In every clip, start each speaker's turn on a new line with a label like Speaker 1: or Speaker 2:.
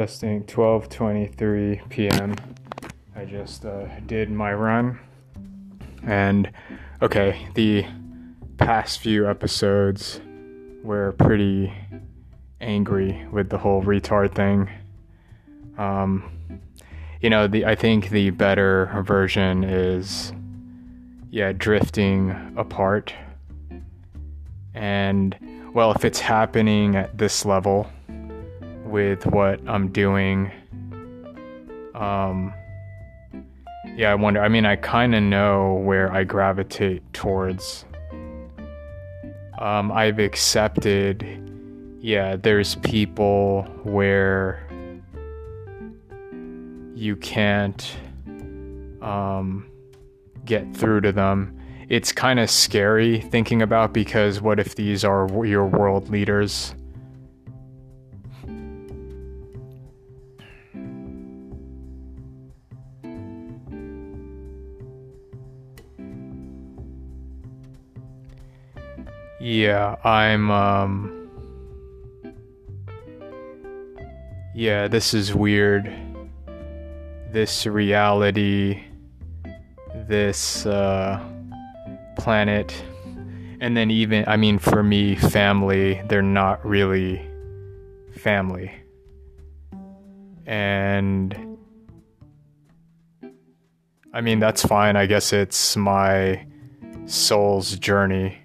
Speaker 1: Testing 12:23 p.m. I just uh, did my run, and okay, the past few episodes were pretty angry with the whole retard thing. Um, you know, the I think the better version is, yeah, drifting apart, and well, if it's happening at this level with what I'm doing. Um, yeah, I wonder. I mean, I kind of know where I gravitate towards. Um, I've accepted, yeah, there's people where you can't um, get through to them. It's kind of scary thinking about because what if these are your world leaders? Yeah, I'm um Yeah, this is weird. This reality this uh planet and then even I mean for me family, they're not really family. And I mean that's fine. I guess it's my soul's journey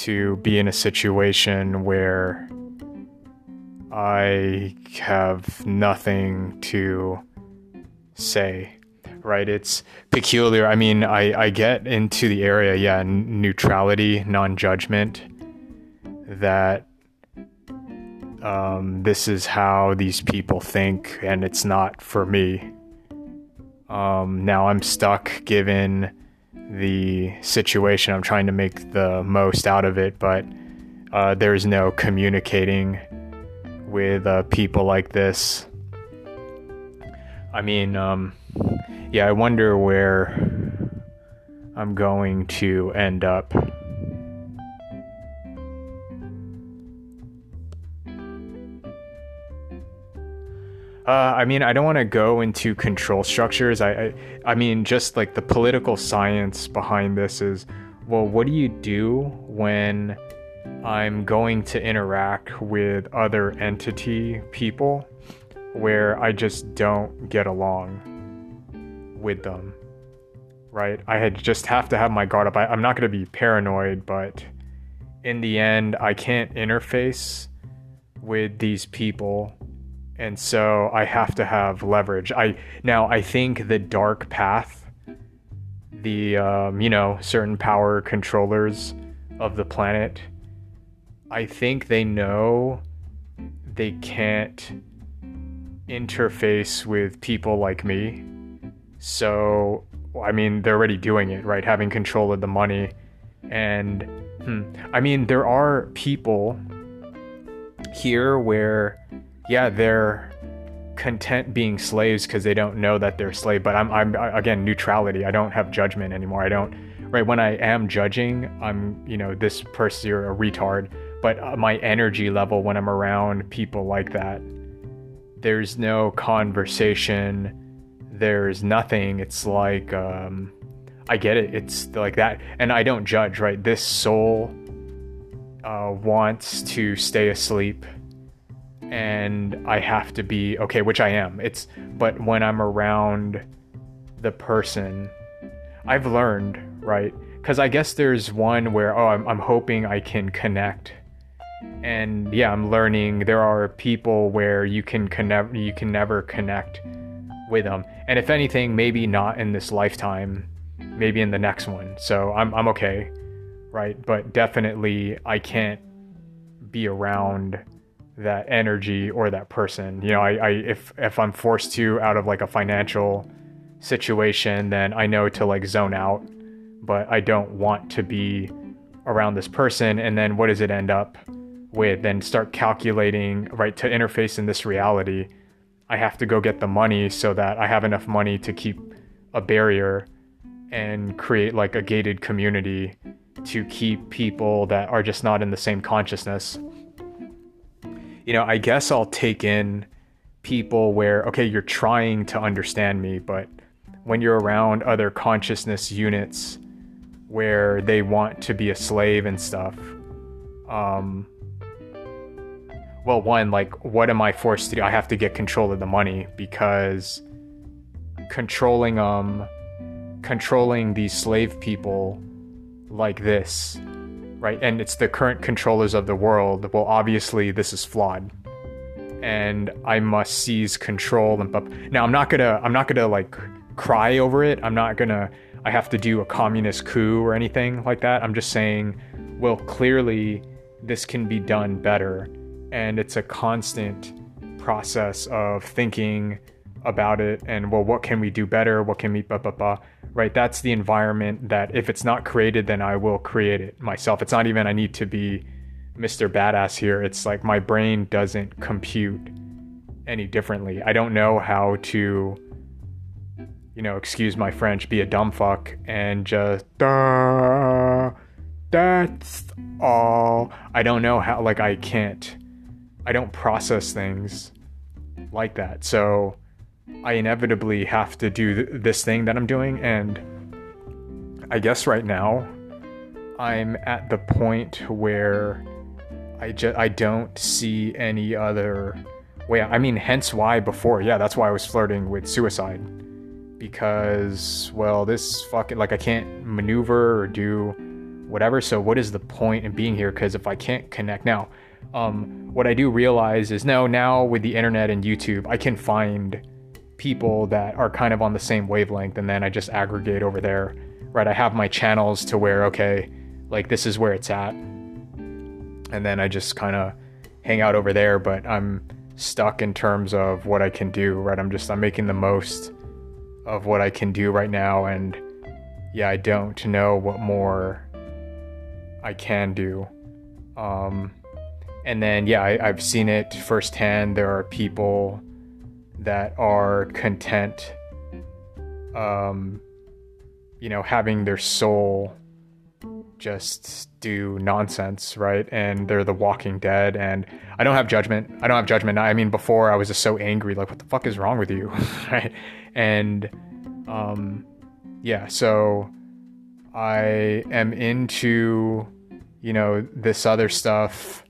Speaker 1: to be in a situation where I have nothing to say. Right? It's peculiar. I mean, I, I get into the area, yeah, neutrality, non judgment, that um, this is how these people think, and it's not for me. Um, now I'm stuck given the situation. I'm trying to make the most out of it, but uh, there's no communicating with uh, people like this. I mean, um, yeah, I wonder where I'm going to end up. Uh, I mean, I don't want to go into control structures. I, I, I mean, just like the political science behind this is, well, what do you do when I'm going to interact with other entity people where I just don't get along with them, right? I had just have to have my guard up. I, I'm not going to be paranoid, but in the end, I can't interface with these people and so I have to have leverage. I now I think the dark path, the um, you know certain power controllers of the planet, I think they know they can't interface with people like me. So I mean they're already doing it, right? Having control of the money, and hmm, I mean there are people here where yeah, they're content being slaves because they don't know that they're slave. But I'm, I'm again neutrality. I don't have judgment anymore. I don't right when I am judging. I'm you know this person you're a retard. But uh, my energy level when I'm around people like that, there's no conversation. There's nothing. It's like um, I get it. It's like that, and I don't judge. Right, this soul uh, wants to stay asleep and I have to be okay, which I am. It's but when I'm around the person, I've learned, right? Because I guess there's one where oh, I'm, I'm hoping I can connect, and yeah, I'm learning. There are people where you can connect, you can never connect with them, and if anything, maybe not in this lifetime, maybe in the next one. So I'm I'm okay, right? But definitely I can't be around that energy or that person. You know, I, I if if I'm forced to out of like a financial situation, then I know to like zone out, but I don't want to be around this person. And then what does it end up with? Then start calculating, right, to interface in this reality. I have to go get the money so that I have enough money to keep a barrier and create like a gated community to keep people that are just not in the same consciousness you know, I guess I'll take in people where okay you're trying to understand me but when you're around other consciousness units where they want to be a slave and stuff um well one like what am i forced to do? I have to get control of the money because controlling um controlling these slave people like this right and it's the current controllers of the world well obviously this is flawed and I must seize control and now I'm not gonna I'm not gonna like cry over it. I'm not gonna I have to do a communist coup or anything like that. I'm just saying, well, clearly this can be done better, and it's a constant process of thinking about it and well, what can we do better? What can we blah blah blah. Right? That's the environment that if it's not created, then I will create it myself. It's not even I need to be Mr. Badass here. It's like my brain doesn't compute any differently. I don't know how to, you know, excuse my French, be a dumb fuck and just, Duh, that's all. I don't know how, like, I can't, I don't process things like that. So I inevitably have to do th- this thing that I'm doing. And I guess right now, I'm at the point where I just I don't see any other way. I mean, hence why before, yeah, that's why I was flirting with suicide because well, this fucking like I can't maneuver or do whatever. So what is the point in being here? Because if I can't connect now, um, what I do realize is no, now with the internet and YouTube, I can find people that are kind of on the same wavelength, and then I just aggregate over there. Right, I have my channels to where okay, like this is where it's at and then I just kind of hang out over there. But I'm stuck in terms of what I can do. Right, I'm just I'm making the most of what I can do right now, and yeah, I don't know what more I can do. Um, and then yeah, I, I've seen it firsthand. There are people that are content, um, you know, having their soul just do nonsense, right? And they're the Walking Dead, and I don't have judgment. I don't have judgment. I mean, before I was just so angry, like, what the fuck is wrong with you, right? And, um, yeah, so I am into, you know, this other stuff.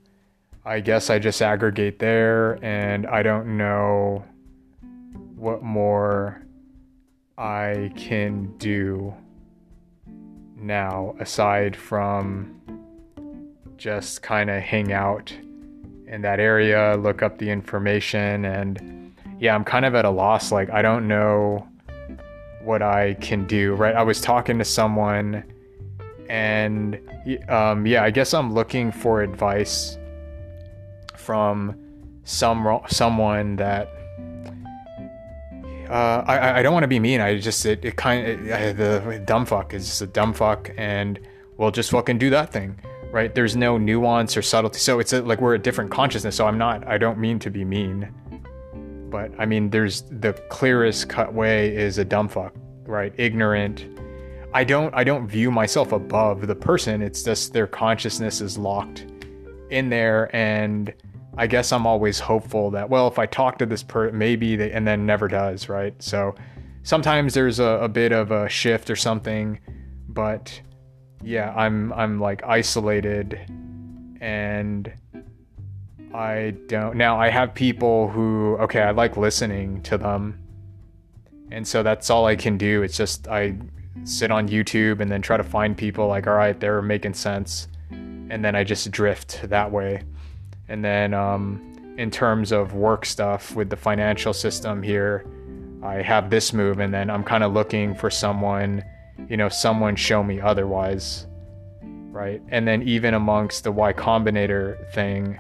Speaker 1: I guess I just aggregate there, and I don't know what more I can do now aside from just kind of hang out in that area, look up the information and yeah, I'm kind of at a loss like I don't know what I can do, right? I was talking to someone and um, yeah, I guess I'm looking for advice from some someone that uh, I, I don't want to be mean. I just it, it kind of the dumb fuck is just a dumb fuck, and we'll just fucking do that thing, right? There's no nuance or subtlety, so it's a, like we're a different consciousness. So I'm not. I don't mean to be mean, but I mean there's the clearest cut way is a dumb fuck, right? Ignorant. I don't. I don't view myself above the person. It's just their consciousness is locked in there and I guess I'm always hopeful that well, if I talk to this person, maybe they, and then never does, right? So sometimes there's a, a bit of a shift or something, but yeah, I'm I'm like isolated, and I don't now. I have people who okay, I like listening to them, and so that's all I can do. It's just I sit on YouTube and then try to find people like all right, they're making sense, and then I just drift that way. And then um, in terms of work stuff with the financial system here, I have this move, and then I'm kind of looking for someone, you know, someone show me otherwise, right? And then even amongst the Y Combinator thing,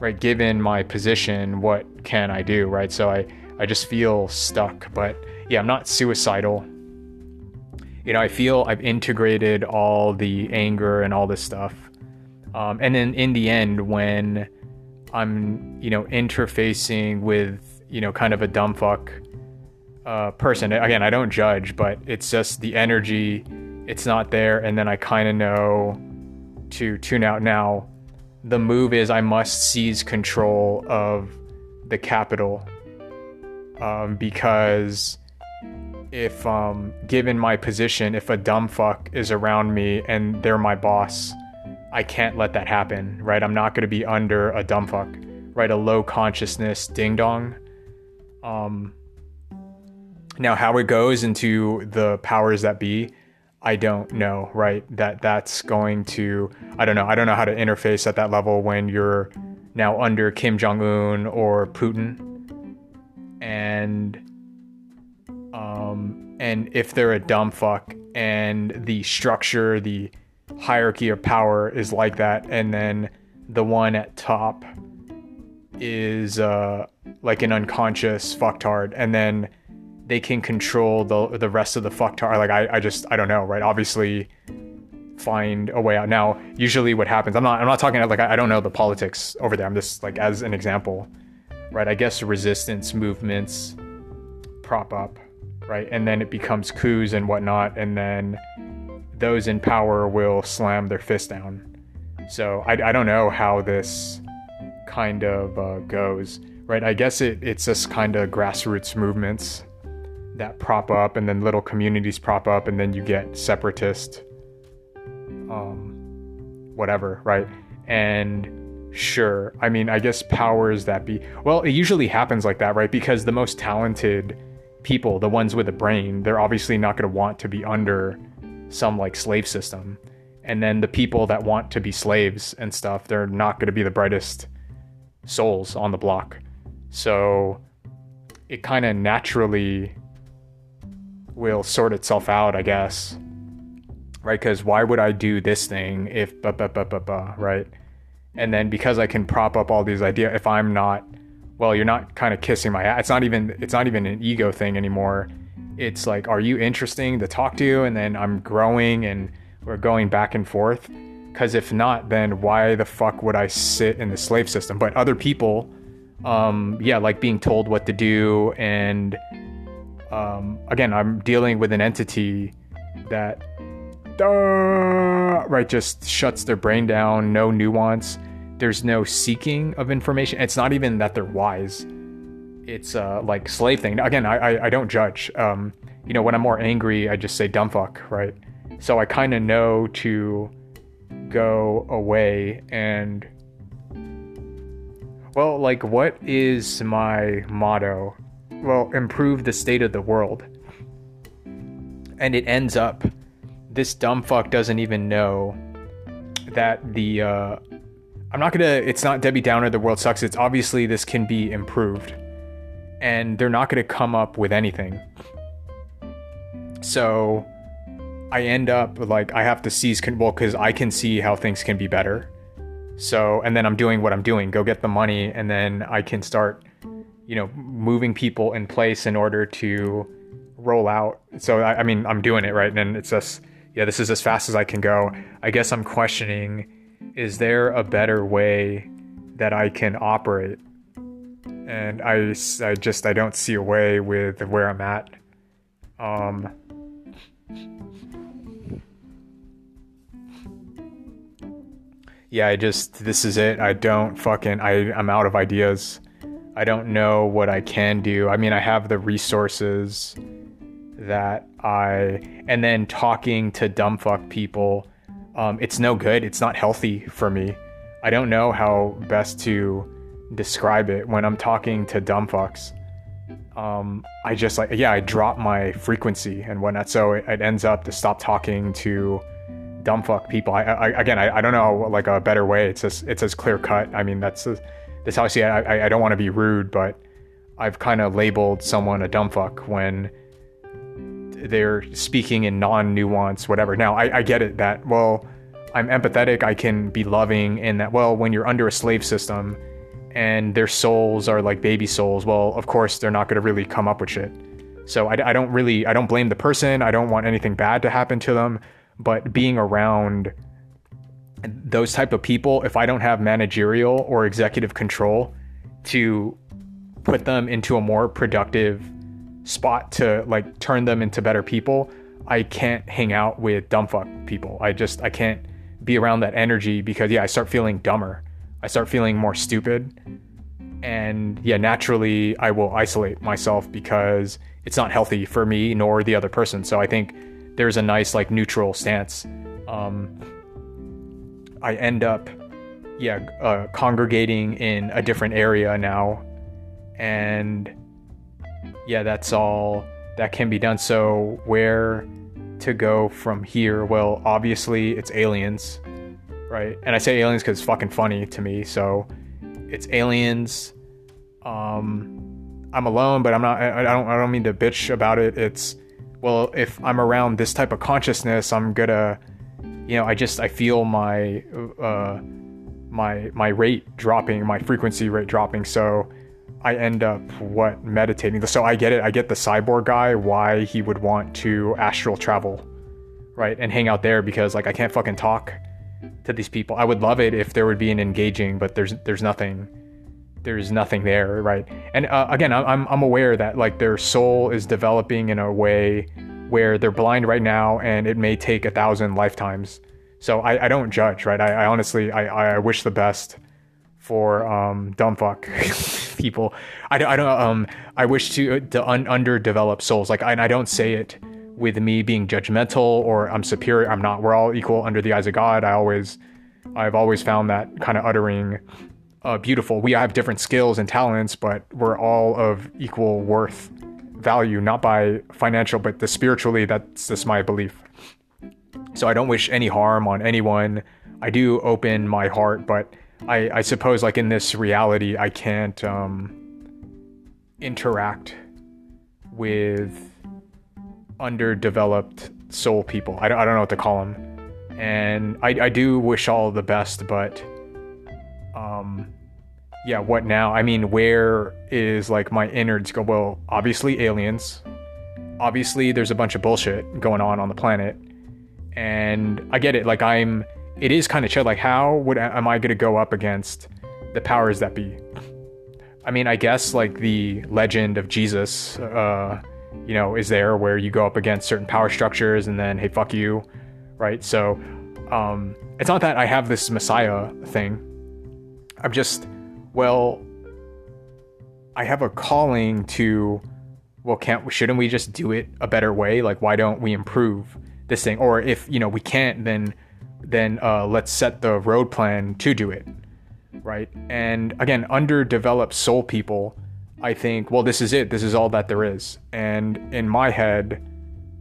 Speaker 1: right? Given my position, what can I do, right? So I I just feel stuck, but yeah, I'm not suicidal. You know, I feel I've integrated all the anger and all this stuff. Um, and then in the end, when I'm, you know, interfacing with, you know, kind of a dumb fuck uh, person. Again, I don't judge, but it's just the energy, it's not there. And then I kind of know to tune out. Now, the move is I must seize control of the capital um, because if um, given my position, if a dumb fuck is around me and they're my boss, I can't let that happen, right? I'm not going to be under a dumb fuck, right? A low consciousness ding dong. Um, now, how it goes into the powers that be, I don't know, right? That that's going to, I don't know. I don't know how to interface at that level when you're now under Kim Jong Un or Putin, and um, and if they're a dumb fuck and the structure, the hierarchy of power is like that, and then the one at top is uh, like an unconscious fucktard, and then they can control the the rest of the fucktard. Like I, I just I don't know, right? Obviously, find a way out. Now, usually what happens, I'm not I'm not talking like I, I don't know the politics over there. I'm just like as an example, right? I guess resistance movements prop up right? And then it becomes coups and whatnot, and then those in power will slam their fist down. So I, I don't know how this kind of uh, goes, right? I guess it, it's just kind of grassroots movements that prop up, and then little communities prop up, and then you get separatist, um, whatever, right? And sure, I mean, I guess powers that be. Well, it usually happens like that, right? Because the most talented people, the ones with a brain, they're obviously not going to want to be under some like slave system. And then the people that want to be slaves and stuff, they're not going to be the brightest souls on the block. So it kind of naturally will sort itself out, I guess. Right? Because why would I do this thing if, bah, bah, bah, bah, bah, right? And then because I can prop up all these ideas, if I'm not well, you're not kind of kissing my ass. It's not even it's not even an ego thing anymore. It's like, are you interesting to talk to? And then I'm growing and we're going back and forth. Because if not, then why the fuck would I sit in the slave system? But other people, um, yeah, like being told what to do. And um, again, I'm dealing with an entity that, uh, right, just shuts their brain down, no nuance there's no seeking of information. It's not even that they're wise. It's uh, like slave thing. Again, I, I, I don't judge. Um, you know, when I'm more angry, I just say dumb fuck, right? So I kind of know to go away and well, like what is my motto? Well, improve the state of the world. And it ends up this dumb fuck doesn't even know that the uh, I'm not gonna. It's not Debbie Downer. The world sucks. It's obviously this can be improved, and they're not gonna come up with anything. So, I end up like I have to seize well because I can see how things can be better. So, and then I'm doing what I'm doing. Go get the money, and then I can start, you know, moving people in place in order to roll out. So, I, I mean, I'm doing it right, and it's just yeah, this is as fast as I can go. I guess I'm questioning is there a better way that I can operate? And I, I just I don't see a way with where I'm at. Um, yeah, I just this is it. I don't fucking I I'm out of ideas. I don't know what I can do. I mean, I have the resources that I and then talking to dumbfuck people um, it's no good. It's not healthy for me. I don't know how best to describe it when I'm talking to dumb fucks. Um, I just like, yeah, I drop my frequency and whatnot. So it, it ends up to stop talking to dumb fuck people. I, I again, I, I don't know like a better way. It's just, it's as clear cut. I mean, that's, that's how I see it. I, I don't want to be rude, but I've kind of labeled someone a dumb fuck when they're speaking in non-nuance, whatever. Now, I, I get it that well, I'm empathetic. I can be loving, in that well, when you're under a slave system, and their souls are like baby souls, well, of course they're not going to really come up with shit. So I, I don't really, I don't blame the person. I don't want anything bad to happen to them. But being around those type of people, if I don't have managerial or executive control to put them into a more productive spot to like turn them into better people, I can't hang out with dumb fuck people. I just I can't be around that energy because yeah, I start feeling dumber. I start feeling more stupid. and yeah, naturally I will isolate myself because it's not healthy for me nor the other person. So I think there's a nice like neutral stance. Um, I end up, yeah, uh, congregating in a different area now, and yeah, that's all that can be done. So where to go from here? Well, obviously it's aliens, right? And I say aliens because it's fucking funny to me. So it's aliens. Um, I'm alone, but I'm not. I, I don't. I don't mean to bitch about it. It's well, if I'm around this type of consciousness, I'm gonna, you know, I just I feel my uh, my my rate dropping, my frequency rate dropping. So I end up what meditating. So I get it. I get the cyborg guy why he would want to astral travel, right, and hang out there because like I can't fucking talk to these people. I would love it if there would be an engaging, but there's there's nothing there's nothing there, right? And uh, again, I'm I'm aware that like their soul is developing in a way where they're blind right now, and it may take a thousand lifetimes. So I, I don't judge, right? I, I honestly I, I wish the best for um, dumb fuck people. I I don't um I wish to to un- underdevelop souls. Like I, I don't say it with me being judgmental or I'm superior. I'm not. We're all equal under the eyes of God. I always I've always found that kind of uttering uh, beautiful. We have different skills and talents, but we're all of equal worth, value, not by financial, but the spiritually. That's just my belief. So I don't wish any harm on anyone. I do open my heart, but I, I suppose like in this reality, I can't um, interact with underdeveloped soul people. I don't, I don't know what to call them. And I, I do wish all the best, but um, yeah, what now? I mean, where is like my innards go? Well, obviously aliens. Obviously, there's a bunch of bullshit going on on the planet, and I get it. Like I'm, it is kind of chill. Like how would am I gonna go up against the powers that be? I mean, I guess like the legend of Jesus, uh, you know, is there where you go up against certain power structures and then hey, fuck you, right? So, um, it's not that I have this Messiah thing I'm just, well, I have a calling to, well, can't, shouldn't we just do it a better way? Like, why don't we improve this thing? Or if, you know, we can't, then, then uh, let's set the road plan to do it. Right. And again, underdeveloped soul people, I think, well, this is it. This is all that there is. And in my head,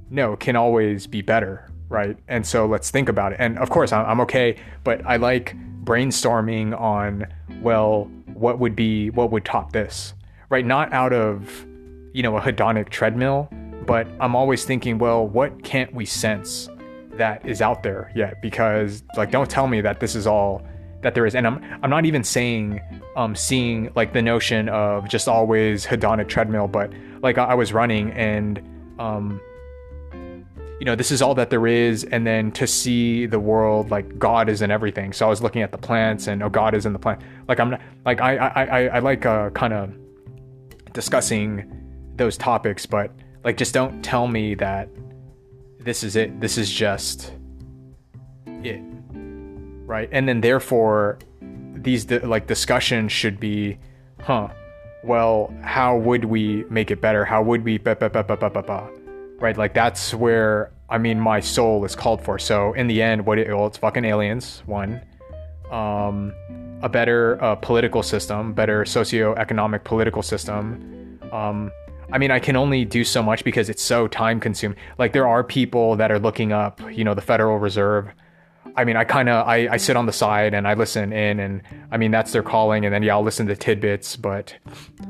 Speaker 1: no, can always be better. Right. And so let's think about it. And of course, I'm okay, but I like brainstorming on well what would be what would top this right not out of you know a hedonic treadmill but i'm always thinking well what can't we sense that is out there yet because like don't tell me that this is all that there is and i'm i'm not even saying um seeing like the notion of just always hedonic treadmill but like i, I was running and um you know, this is all that there is. And then to see the world, like God is in everything. So I was looking at the plants and, oh, God is in the plant. Like I'm not, like, I, I, I, I like uh, kind of discussing those topics, but like, just don't tell me that this is it. This is just it. Right. And then therefore, these like discussions should be, huh, well, how would we make it better? How would we, ba, ba, ba, ba, ba, ba, ba right? Like that's where I mean my soul is called for. So in the end, what it, well, it's fucking aliens. One, um, a better uh, political system, better socio-economic political system. Um, I mean, I can only do so much because it's so time consuming. Like there are people that are looking up, you know, the Federal Reserve. I mean, I kind of I, I sit on the side and I listen in, and I mean that's their calling, and then yeah, I'll listen to tidbits. But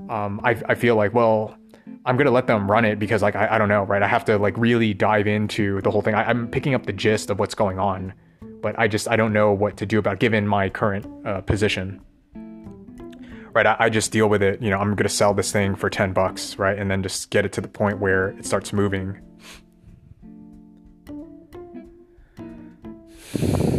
Speaker 1: um, I I feel like well, I'm gonna let them run it because like I, I don't know, right? I have to like really dive into the whole thing. I, am picking up the gist of what's going on, but I just I don't know what to do about it, given my current uh, position. Right, I, I just deal with it. You know, I'm gonna sell this thing for ten bucks, right, and then just get it to the point where it starts moving. Hmm.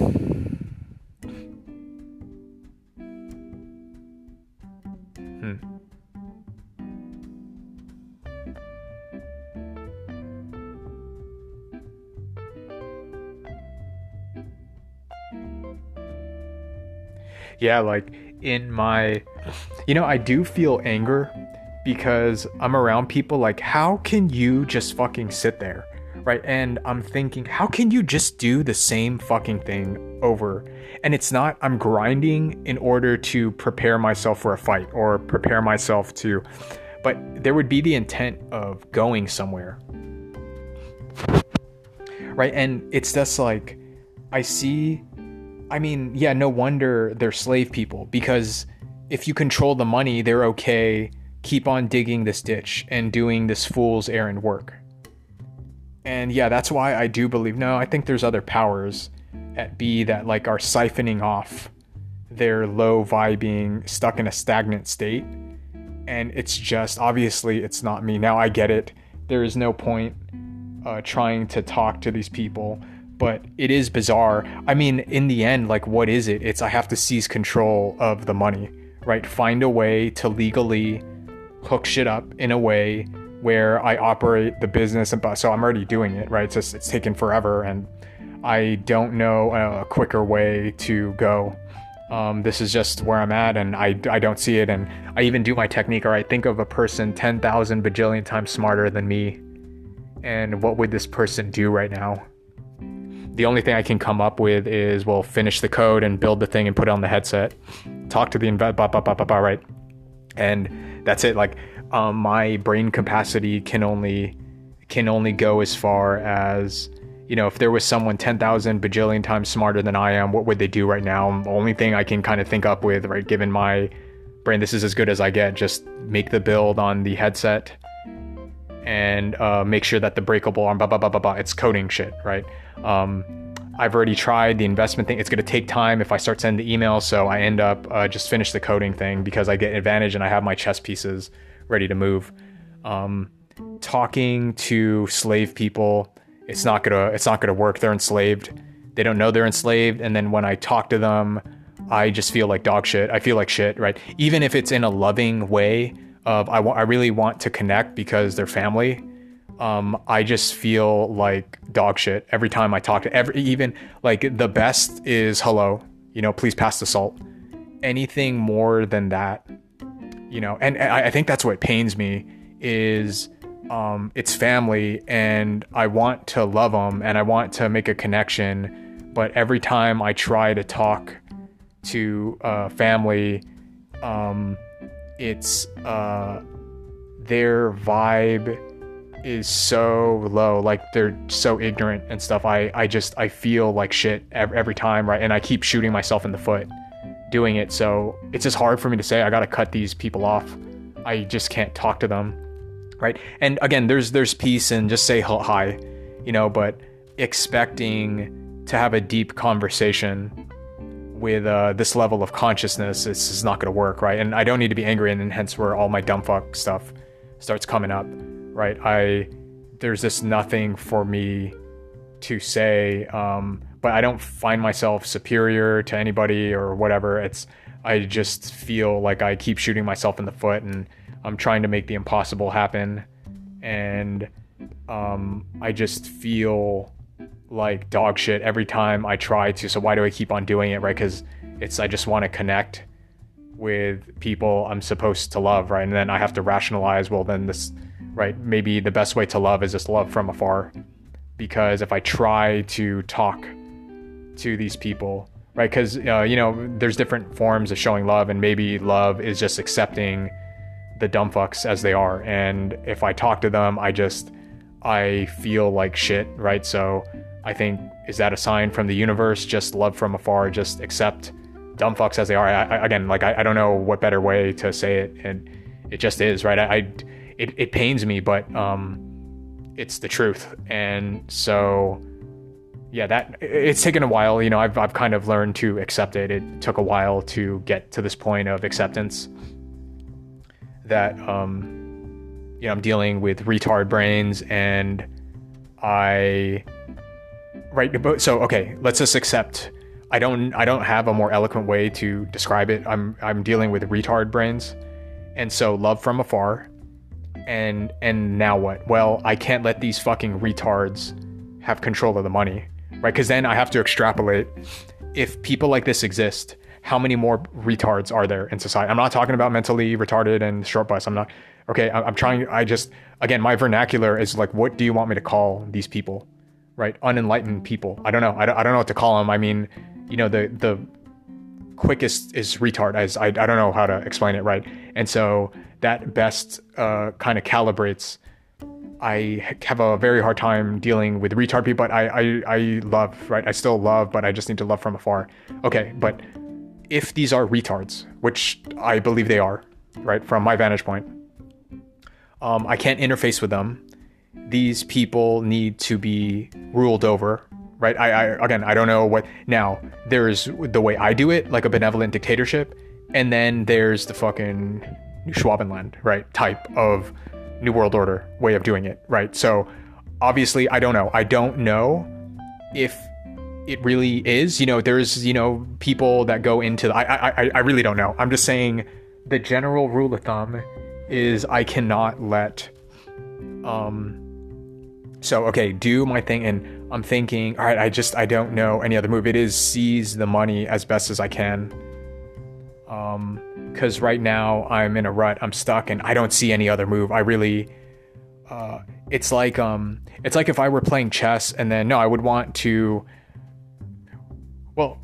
Speaker 1: yeah, like in my you know, I do feel anger because I'm around people like how can you just fucking sit there? Right? And I'm thinking, how can you just do the same fucking thing over? And it's not I'm grinding in order to prepare myself for a fight or prepare myself to but there would be the intent of going somewhere. Right? And it's just like I see I mean, yeah, no wonder they're slave people because if you control the money, they're okay. Keep on digging this ditch and doing this fool's errand work. And yeah, that's why I do believe. No, I think there's other powers at B that like are siphoning off their low vibing, stuck in a stagnant state. And it's just obviously it's not me. Now I get it. There is no point uh, trying to talk to these people but it is bizarre. I mean, in the end, like, what is it? It's I have to seize control of the money, right? Find a way to legally hook shit up in a way where I operate the business. And so I'm already doing it, right? It's just, it's taken forever, and I don't know a quicker way to go. Um, this is just where I'm at, and I, I don't see it. And I even do my technique, or I think of a person 10,000 bajillion times smarter than me. And what would this person do right now? the only thing I can come up with is well, finish the code and build the thing and put it on the headset, talk to the invest, right? And that's it. Like um, my brain capacity can only can only go as far as you know. If there was someone ten thousand bajillion times smarter than I am, what would they do right now? The only thing I can kind of think up with, right, given my brain, this is as good as I get. Just make the build on the headset and uh, make sure that the breakable arm, blah blah blah blah blah. It's coding shit, right? Um, I've already tried the investment thing. It's going to take time if I start sending the emails, so I end up uh, just finish the coding thing because I get an advantage and I have my chess pieces ready to move. Um, talking to slave people, it's not gonna it's not gonna work. They're enslaved. They don't know they're enslaved, and then when I talk to them, I just feel like dog shit. I feel like shit, right? Even if it's in a loving way of I want I really want to connect because they're family um, I just feel like dog shit every time I talk to every even like the best is hello, you know, please pass the salt. Anything more than that, you know, and, and I, think that's what pains me is um, it's family and I want to love them and I want to make a connection, but every time I try to talk to uh, family, um, it's uh, their vibe is so low like they're so ignorant and stuff. I i just i feel like shit every time right? And i keep shooting myself in the foot doing it so it's just hard for me to say. I gotta cut these people off. I just can't talk to them right? And again there's there's peace and just say hi you know but expecting to have a deep conversation with uh, this level of consciousness it's is not going to work right? And i don't need to be angry and hence where all my dumb fuck stuff starts coming up right? I there's just nothing for me to say, um, but I don't find myself superior to anybody or whatever. It's I just feel like I keep shooting myself in the foot, and I'm trying to make the impossible happen, and um, I just feel like dog shit every time I try to. So why do I keep on doing it, right? Because it's I just want to connect with people I'm supposed to love, right? And then I have to rationalize, well, then this right? Maybe the best way to love is just love from afar. Because if I try to talk to these people, right? Because, uh, you know, there's different forms of showing love, and maybe love is just accepting the dumb fucks as they are. And if I talk to them, I just, I feel like shit, right? So I think, is that a sign from the universe? Just love from afar, just accept dumb fucks as they are. I, I, again, like, I, I, don't know what better way to say it. And it just is, right? I, it, it pains me, but um, it's the truth. And so, yeah, that it's taken a while. You know, I've I've kind of learned to accept it. It took a while to get to this point of acceptance. That um, you know, I'm dealing with retard brains, and I right. So okay, let's just accept. I don't I don't have a more eloquent way to describe it. I'm I'm dealing with retard brains. And so love from afar and and now what? Well, I can't let these fucking retards have control of the money, right? Because then I have to extrapolate. If people like this exist, how many more retards are there in society? I'm not talking about mentally retarded and short bus. I'm not okay. I'm trying. I just again, my vernacular is like, what do you want me to call these people? Right, unenlightened people. I don't know. I don't, I don't know what to call them. I mean, you know, the the quickest is retard. As I I don't know how to explain it right, and so that best uh, kind of calibrates I have a very hard time dealing with retard people, but I, I, I love, right? I still love, but I just need to love from afar. Okay, but if these are retards, which I believe they are, right, from my vantage point, um, I can't interface with them. These people need to be ruled over, right? I, I again, I don't know what. Now, there's the way I do it, like a benevolent dictatorship, and then there's the fucking Schwabenland, right, type of New World Order way of doing it, right? So obviously, I don't know. I don't know if it really is. You know, there's you know people that go into. The, I I I really don't know. I'm just saying the general rule of thumb is I cannot let. Um. So okay, do my thing, and I'm thinking, all right. I just I don't know any other move. It is seize the money as best as I can. Um because right now I'm in a rut. I'm stuck and I don't see any other move. I really, uh, it's like um, it's like if I were playing chess and then no, I would want to. Well,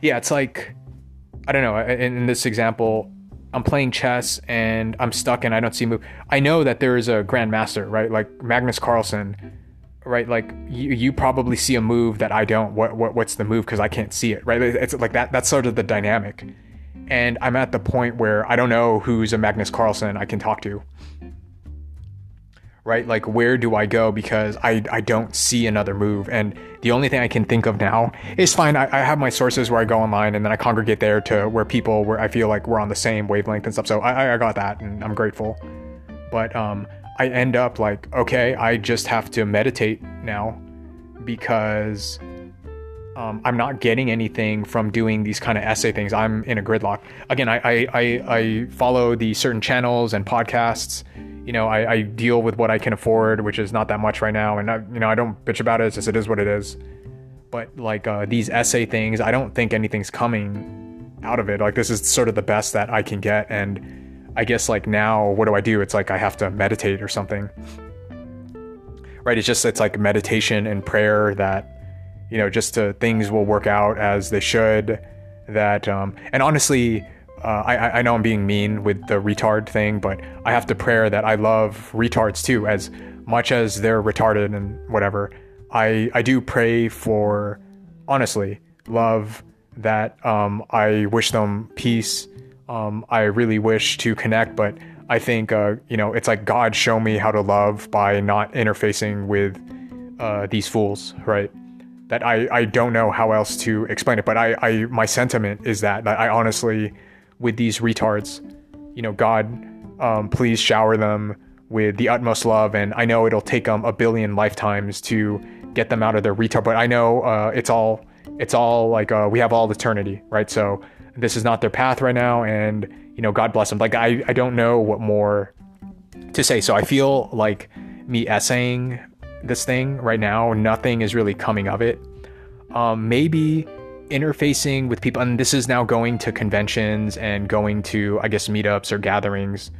Speaker 1: yeah, it's like I don't know. In, in this example, I'm playing chess and I'm stuck and I don't see move. I know that there is a grandmaster, right? Like Magnus Carlsen, right? Like you, you probably see a move that I don't. What, what what's the move? Because I can't see it, right? It's like that. That's sort of the dynamic and I'm at the point where I don't know who's a Magnus Carlsen I can talk to. Right? Like, where do I go? Because I, I don't see another move. And the only thing I can think of now is fine. I, I have my sources where I go online and then I congregate there to where people, where I feel like we're on the same wavelength and stuff. So I, I got that and I'm grateful. But um, I end up like, okay, I just have to meditate now because um, I'm not getting anything from doing these kind of essay things. I'm in a gridlock. Again, I, I, I, I follow the certain channels and podcasts. You know, I, I, deal with what I can afford, which is not that much right now. And, I, you know, I don't bitch about it. It's just, it is what it is. But like uh, these essay things, I don't think anything's coming out of it. Like this is sort of the best that I can get. And I guess like now, what do I do? It's like I have to meditate or something. Right? It's just, it's like meditation and prayer that you know, just to, things will work out as they should. That um, and honestly, uh, I, I know I'm being mean with the retard thing, but I have to pray that I love retards too, as much as they're retarded and whatever. I I do pray for honestly love that um, I wish them peace. Um, I really wish to connect, but I think uh, you know it's like God show me how to love by not interfacing with uh, these fools, right? That I, I don't know how else to explain it, but I, I my sentiment is that, that I honestly, with these retards, you know, God, um, please shower them with the utmost love, and I know it'll take them a billion lifetimes to get them out of their retard, but I know uh, it's all it's all like uh, we have all eternity, right? So this is not their path right now, and you know, God bless them. Like I I don't know what more to say, so I feel like me essaying this thing right now. Nothing is really coming of it. Um, maybe interfacing with people, and this is now going to conventions and going to, I guess, meetups or gatherings.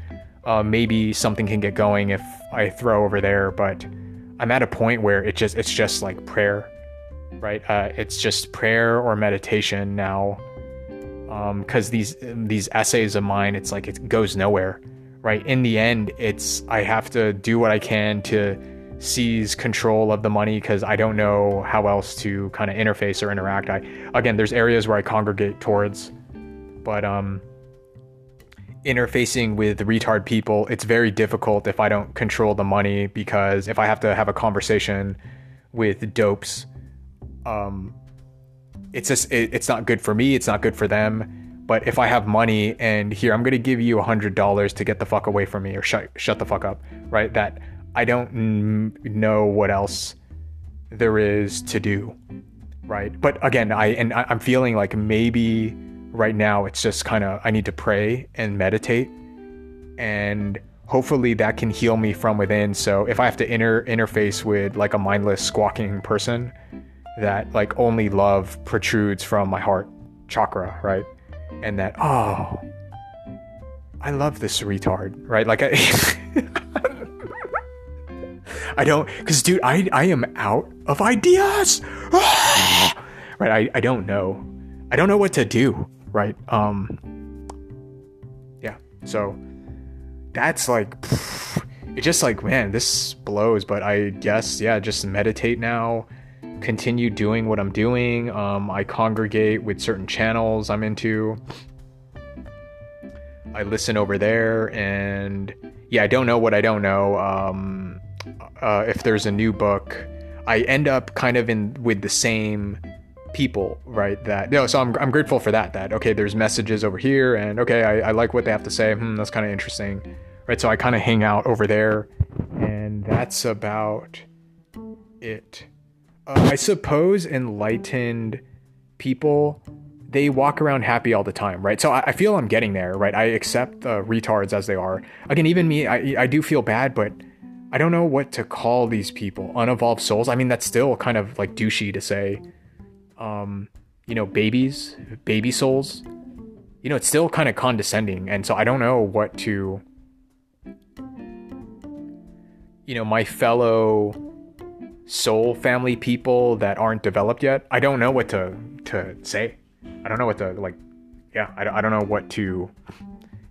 Speaker 1: Uh, maybe something can get going if I throw over there, but I'm at a point where it just it's just like prayer, right? Uh, it's just prayer or meditation now, Um, because um, these these essays of mine, it's like it goes nowhere, right? In the end, it's I have to do what I can to seize control of the money because I don't know how else to kind of interface or interact. I again, there's areas where I congregate towards, but um, interfacing with retard people, it's very difficult if I don't control the money because if I have to have a conversation with dopes, um, it's just it, it's not good for me. It's not good for them. But if I have money and here I'm gonna give you a hundred dollars to get the fuck away from me or shut shut the fuck up, right? That I don't know what else there is to do, right? But again, I and I'm feeling like maybe right now it's just kind of I need to pray and meditate, and hopefully that can heal me from within. So if I have to inter interface with like a mindless squawking person, that like only love protrudes from my heart, chakra, right? And that, oh, I love this retard, right? Like I I don't cuz dude, I I am out of ideas. right? I I don't know. I don't know what to do, right? Um yeah. So that's like it just like man, this blows, but I guess yeah, just meditate now continue doing what I'm doing. Um, I congregate with certain channels I'm into. I listen over there, and yeah, I don't know what I don't know. Um, uh, if there's a new book, I end up kind of in with the same people, right? That no, so I'm I'm grateful for that. That okay, there's messages over here, and okay, I, I like what they have to say. Hmm, that's kind of interesting, right? So I kind of hang out over there, and that's about it uh, I suppose enlightened people they walk around happy all the time, right? So I, I feel I'm getting there, right? I accept the retards as they are. Again, even me, I, I do feel bad, but I don't know what to call these people. Unevolved souls. I mean, that's still kind of like douchey to say. Um, you know, babies, baby souls. You know, it's still kind of condescending, and so I don't know what to. You know, my fellow soul family people that aren't developed yet, I don't know what to to say. I don't know what to like. Yeah, I, I don't know what to.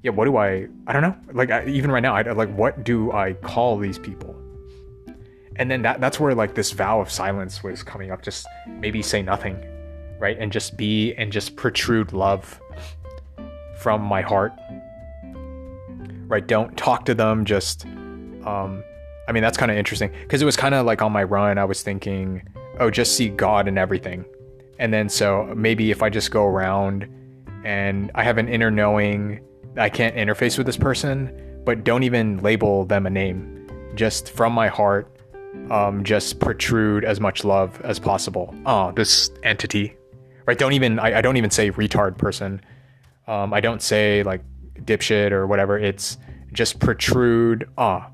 Speaker 1: Yeah, what do I? I don't know. Like I, even right now, I like what do I call these people? And then that that's where like this vow of silence was coming up. Just maybe say nothing, right? And just be and just protrude love from my heart. Right? Don't talk to them. Just um, I mean, that's kind of interesting because it was kind of like on my run, I was thinking, oh, just see God in everything. And then so maybe if I just go around and I have an inner knowing, I can't interface with this person, but don't even label them a name. Just from my heart, um, just protrude as much love as possible. Oh, this entity, right? Don't even, I, I don't even say retard person. Um, I don't say like dipshit or whatever. It's just protrude. Ah, oh,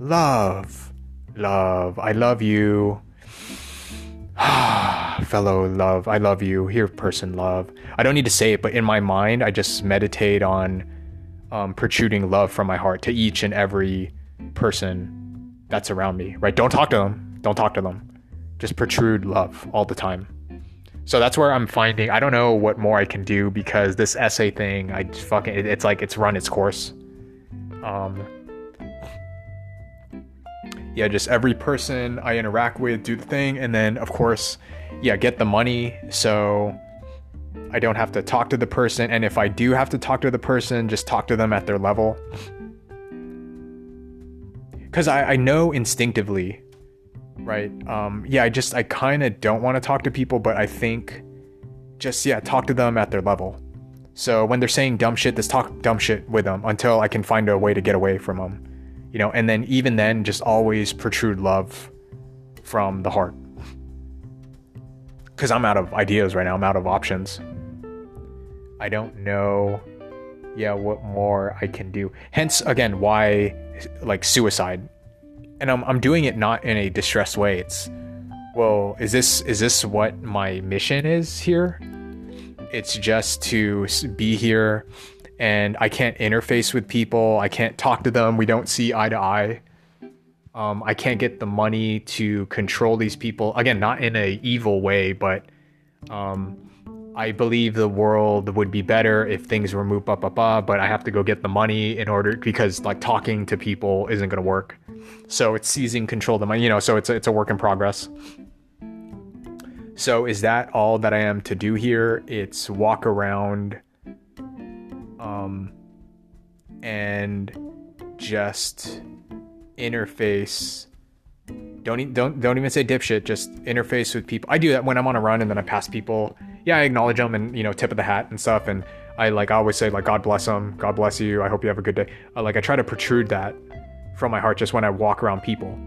Speaker 1: Love, love, I love you. Fellow love, I love you. Here, person love. I don't need to say it, but in my mind, I just meditate on um, protruding love from my heart to each and every person that's around me, right? Don't talk to them. Don't talk to them. Just protrude love all the time. So that's where I'm finding. I don't know what more I can do because this essay thing, I fucking, it's like it's run its course. Um, yeah, just every person I interact with do the thing, and then of course, yeah, get the money so I don't have to talk to the person. And if I do have to talk to the person, just talk to them at their level. Because I, I know instinctively, right? Um, yeah, I just, I kind of don't want to talk to people, but I think just, yeah, talk to them at their level. So when they're saying dumb shit, just talk dumb shit with them until I can find a way to get away from them you know, and then even then, just always protrude love from the heart. Because I'm out of ideas right now, I'm out of options. I don't know, yeah, what more I can do. Hence, again, why like suicide. And I'm, I'm doing it not in a distressed way. It's, well, is this is this what my mission is here? It's just to be here and I can't interface with people. I can't talk to them. We don't see eye to eye. Um, I can't get the money to control these people. Again, not in a evil way, but um, I believe the world would be better if things were moved up, up, up. But I have to go get the money in order because like talking to people isn't going to work. So it's seizing control of the money. You know, so it's a, it's a work in progress. So is that all that I am to do here? It's walk around um, and just interface. Don't don't don't even say dipshit. Just interface with people. I do that when I'm on a run and then I pass people. Yeah, I acknowledge them and you know tip of the hat and stuff. And I like I always say like God bless them, God bless you. I hope you have a good day. Uh, like I try to protrude that from my heart just when I walk around people,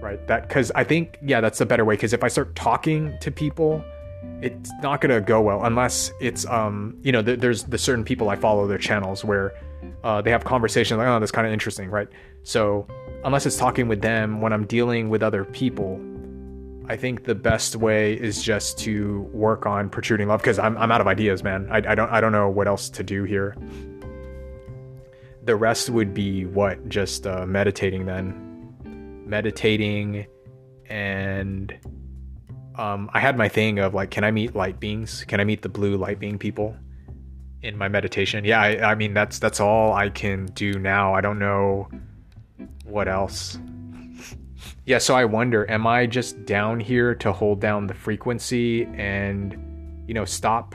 Speaker 1: right? That because I think yeah that's the better way. Because if I start talking to people it's not gonna go well unless it's um you know th- there's the certain people I follow their channels where uh, they have conversations like oh that's kind of interesting right so unless it's talking with them when I'm dealing with other people I think the best way is just to work on protruding love because I'm, I'm out of ideas, man. I, I don't I don't know what else to do here. The rest would be what just uh, meditating then, meditating, and um, I had my thing of like, can I meet light beings? Can I meet the blue light being people in my meditation? Yeah, I, I mean that's that's all I can do now. I don't know what else yeah, so I wonder, am I just down here to hold down the frequency and, you know, stop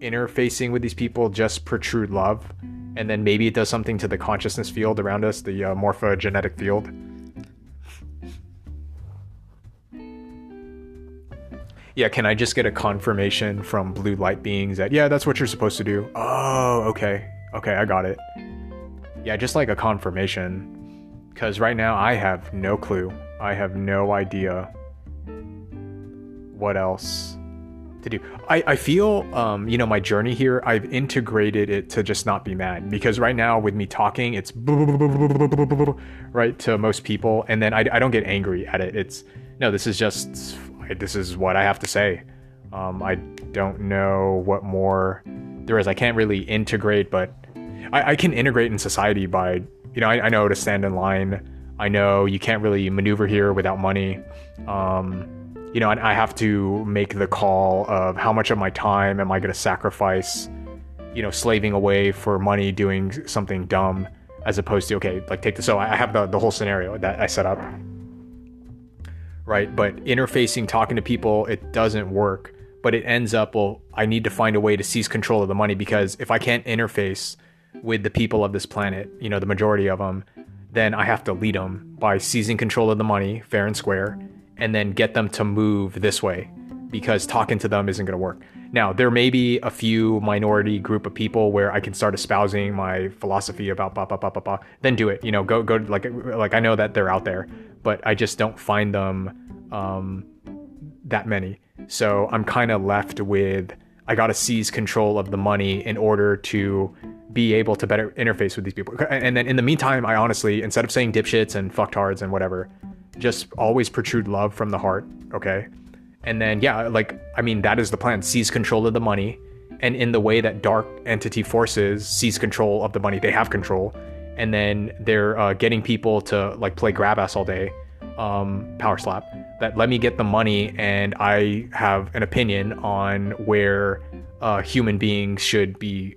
Speaker 1: interfacing with these people, just protrude love? And then maybe it does something to the consciousness field around us, the uh, morphogenetic field. Yeah, can I just get a confirmation from blue light beings that, yeah, that's what you're supposed to do? Oh, okay. Okay, I got it. Yeah, just like a confirmation. Because right now I have no clue. I have no idea what else to do. I, I feel, um, you know, my journey here, I've integrated it to just not be mad because right now with me talking, it's right to most people. And then I, I don't get angry at it. It's no, this is just, this is what I have to say. Um, I don't know what more there is. I can't really integrate, but I, I can integrate in society by, you know, I, I know to stand in line I know you can't really maneuver here without money. Um, you know, and I have to make the call of how much of my time am I going to sacrifice, you know, slaving away for money doing something dumb as opposed to, okay, like take this. So I have the, the whole scenario that I set up. Right. But interfacing, talking to people, it doesn't work. But it ends up, well, I need to find a way to seize control of the money because if I can't interface with the people of this planet, you know, the majority of them, then I have to lead them by seizing control of the money, fair and square, and then get them to move this way because talking to them isn't going to work. Now, there may be a few minority group of people where I can start espousing my philosophy about ba ba ba ba ba. Then do it. You know, go go like like I know that they're out there, but I just don't find them um, that many. So I'm kind of left with I got to seize control of the money in order to be able to better interface with these people. And then in the meantime, I honestly, instead of saying dipshits and fucktards and whatever, just always protrude love from the heart, okay? And then, yeah, like, I mean, that is the plan. Seize control of the money. And in the way that dark entity forces seize control of the money, they have control. And then they're uh, getting people to like play grab ass all day, um, power slap. That let me get the money, and I have an opinion on where uh, human beings should be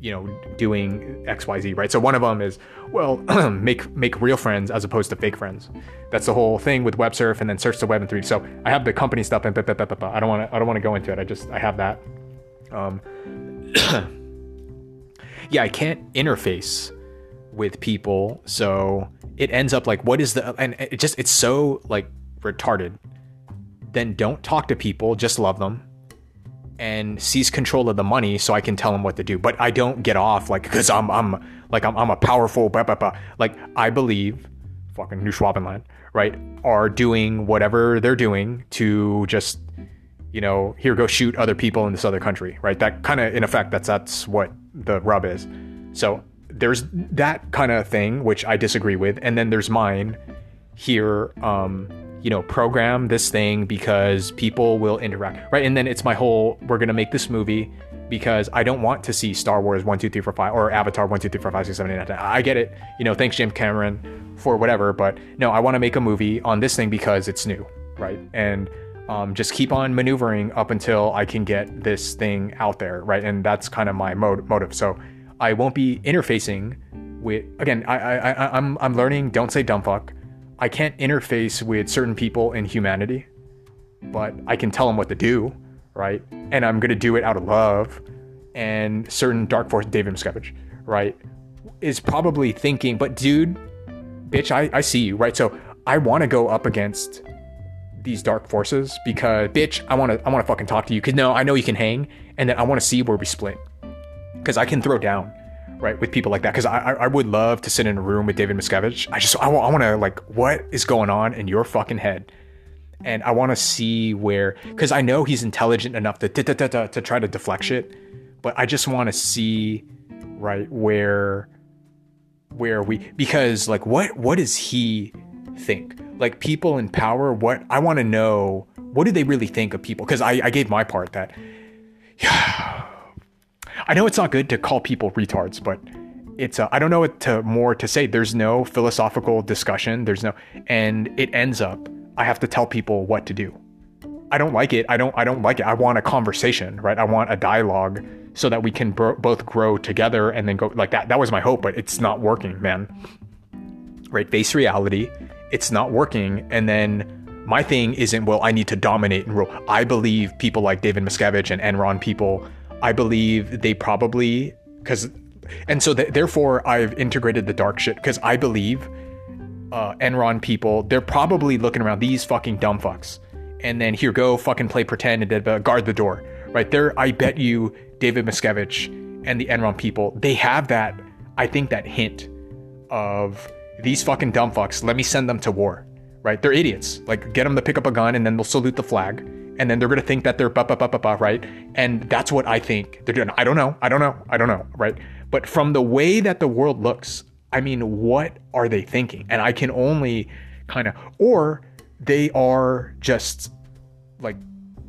Speaker 1: you know doing xyz right? So one of them is well make make real friends as opposed to fake friends. That's the whole thing with web surf and then search the web in 3 so i have the company stuff and i don't want to i don't want to go into it. I just i have that. Um yeah i can't interface with people so it ends up like what is the and it just it's so like retarded then don't talk to people just love them and seize control of the money so I can tell them what to do. But I don't get off like because I'm I'm like I'm, I'm a powerful blah, blah, blah. like I believe fucking New Schwabenland, right, are doing whatever they're doing to just you know here go shoot other people in this other country, right? That kind of in effect that's that's what the rub is. So there's that kind of thing which I disagree with, and then there's mine here. Um, you know, program this thing because people will interact, right? And then it's my whole, we're to make this movie because I don't want to see Star Wars 1, 2, 3, 4, 5 or Avatar 1, 2, 3, 4, 5, 6, 7, 8, 9, 10. I get it. You know, thanks, James Cameron, for whatever. But no, I want to make a movie on this thing because it's new, right? And um, just keep on maneuvering up until I can get this thing out there, right? And that's kind of my mode, motive. So I won't be interfacing with, again, I, I, I'm, I'm learning, don't say dumb fuck I can't interface with certain people in humanity, but I can tell them what to do, right? And I'm gonna do it out of love. And certain Dark Force, David Miscavige, right, is probably thinking, but dude, bitch, I, I see you, right? So I wanna go up against these dark forces because bitch, I wanna I wanna fucking talk to you. Cause no, I know you can hang, and then I wanna see where we split. Cause I can throw down right with people like that. Because I, I would love to sit in a room with david miscavige. I just i, I want to like what is going on in your fucking head? And i want to see where because i know he's intelligent enough to, to try to deflect shit but i just want to see right where where we? Because like what what does he think? Like people in power, what I want to know, what do they really think of people? Because I, I gave my part that, yeah, I know it's not good to call people retards, but it's uh, I don't know what to more to say. There's no philosophical discussion. There's no, and it ends up I have to tell people what to do. I don't like it. I don't. I don't like it. I want a conversation, right? I want a dialogue so that we can bro- both grow together and then go like that. That was my hope, but it's not working, man. Right? Face reality. It's not working, and then my thing isn't well. I need to dominate and rule. I believe people like David Miscavige and Enron people. I believe they probably because and so th- therefore I've integrated the dark shit because I believe uh, Enron people they're probably looking around these fucking dumb fucks, and then here go fucking play pretend and uh, guard the door right there. I bet you David Miscavige and the Enron people they have that I think that hint of these fucking dumb fucks. Let me send them to war. Right? They're idiots. Like get them to pick up a gun and then they'll salute the flag and then they're gonna think that they're ba ba ba ba ba right, and that's what I think they're doing. I don't know, I don't know, I don't know, right? But from the way that the world looks, I mean, what are they thinking? And I can only kind of, or they are just like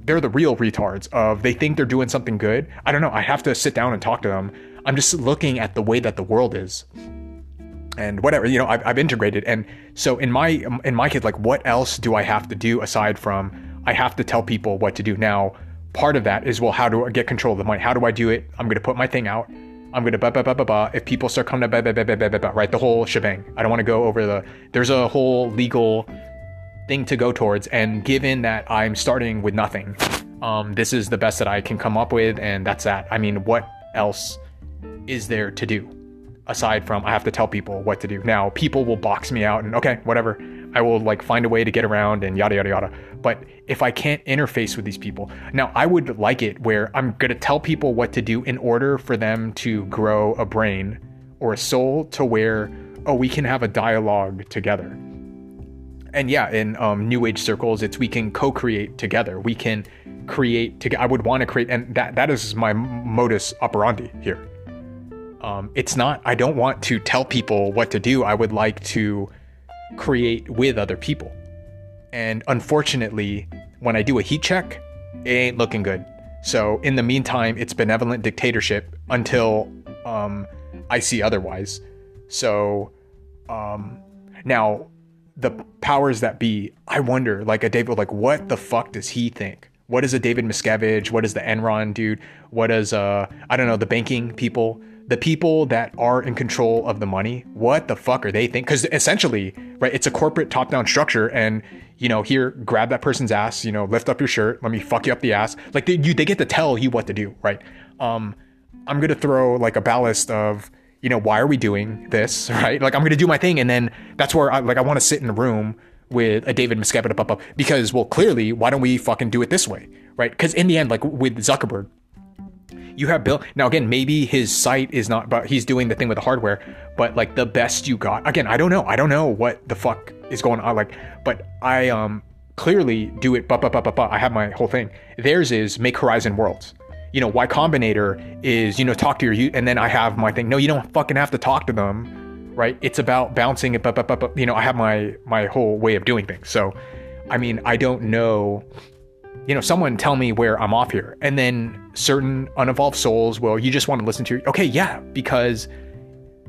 Speaker 1: they're the real retards of they think they're doing something good. I don't know. I have to sit down and talk to them. I'm just looking at the way that the world is and whatever you know I've, I've integrated and so in my in my case like what else do i have to do aside from I have to tell people what to do. Now, part of that is well, how do I get control of the money? How do I do it? I'm going to put my thing out. I'm going to ba ba ba ba ba. If people start coming to ba ba ba ba ba ba ba, right, the whole shebang. I don't want to go over the. There's a whole legal thing to go towards, and given that I'm starting with nothing, um, this is the best that I can come up with, and that's that. I mean, what else is there to do aside from I have to tell people what to do? Now, people will box me out, and okay, whatever. I will like find a way to get around and yada yada yada. But if I can't interface with these people, now I would like it where I'm gonna tell people what to do in order for them to grow a brain or a soul to where oh we can have a dialogue together. And yeah, in um, new age circles, it's we can co-create together. We can create together. I would want to create, and that that is my modus operandi here. Um, it's not. I don't want to tell people what to do. I would like to create with other people. And unfortunately, when I do a heat check, it ain't looking good. So in the meantime, it's benevolent dictatorship until um, I see otherwise. So um, now the powers that be, I wonder, like a David, like what the fuck does he think? What is a David Miscavige? What is the Enron dude? What is uh I don't know the banking people? The people that are in control of the money, what the fuck are they think? Because essentially, right, it's a corporate top-down structure, and you know, here, grab that person's ass, you know, lift up your shirt, let me fuck you up the ass. Like they, you, they get to tell you what to do, right? Um, I'm gonna throw like a ballast of, you know, why are we doing this, right? Like I'm gonna do my thing, and then that's where I like I want to sit in a room with a David Miscavige up up up because, well, clearly, why don't we fucking do it this way, right? Because in the end, like with Zuckerberg, you have Bill. Now again, maybe his site is not, but he's doing the thing with the hardware. But like the best you got. Again, I don't know. I don't know what the fuck is going on. Like, but I um clearly do it. But but but but but I have my whole thing. Theirs is make Horizon Worlds. You know, Y Combinator is you know talk to your and then I have my thing. No, you don't fucking have to talk to them, right? It's about bouncing it. But but but you know, I have my my whole way of doing things. So, I mean, I don't know you know, someone tell me where I'm off here. And then certain unevolved souls will, you just want to listen to your, okay, yeah, because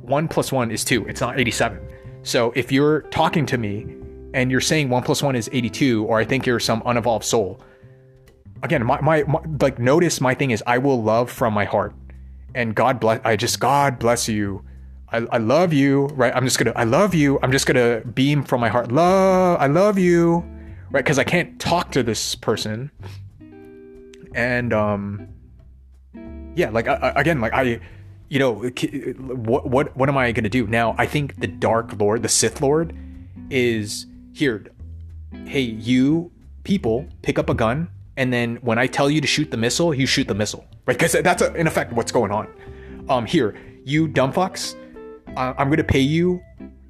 Speaker 1: one plus one is two, it's not 87. So if you're talking to me and you're saying one plus one is 82, or I think you're some unevolved soul, again, my, my, my like, notice my thing is I will love from my heart. And God bless, I just, God bless you. I, I love you, right? I'm just gonna, I love you. I'm just gonna beam from my heart. Love, I love you right? Because I can't talk to this person, and um, yeah, like I, again, like I, you know, what what what am I gonna do now? I think the Dark Lord, the Sith Lord, is here. Hey, you people, pick up a gun, and then when I tell you to shoot the missile, you shoot the missile, right? Because that's a, in effect what's going on. Um, here, you dumb fucks, uh, I'm gonna pay you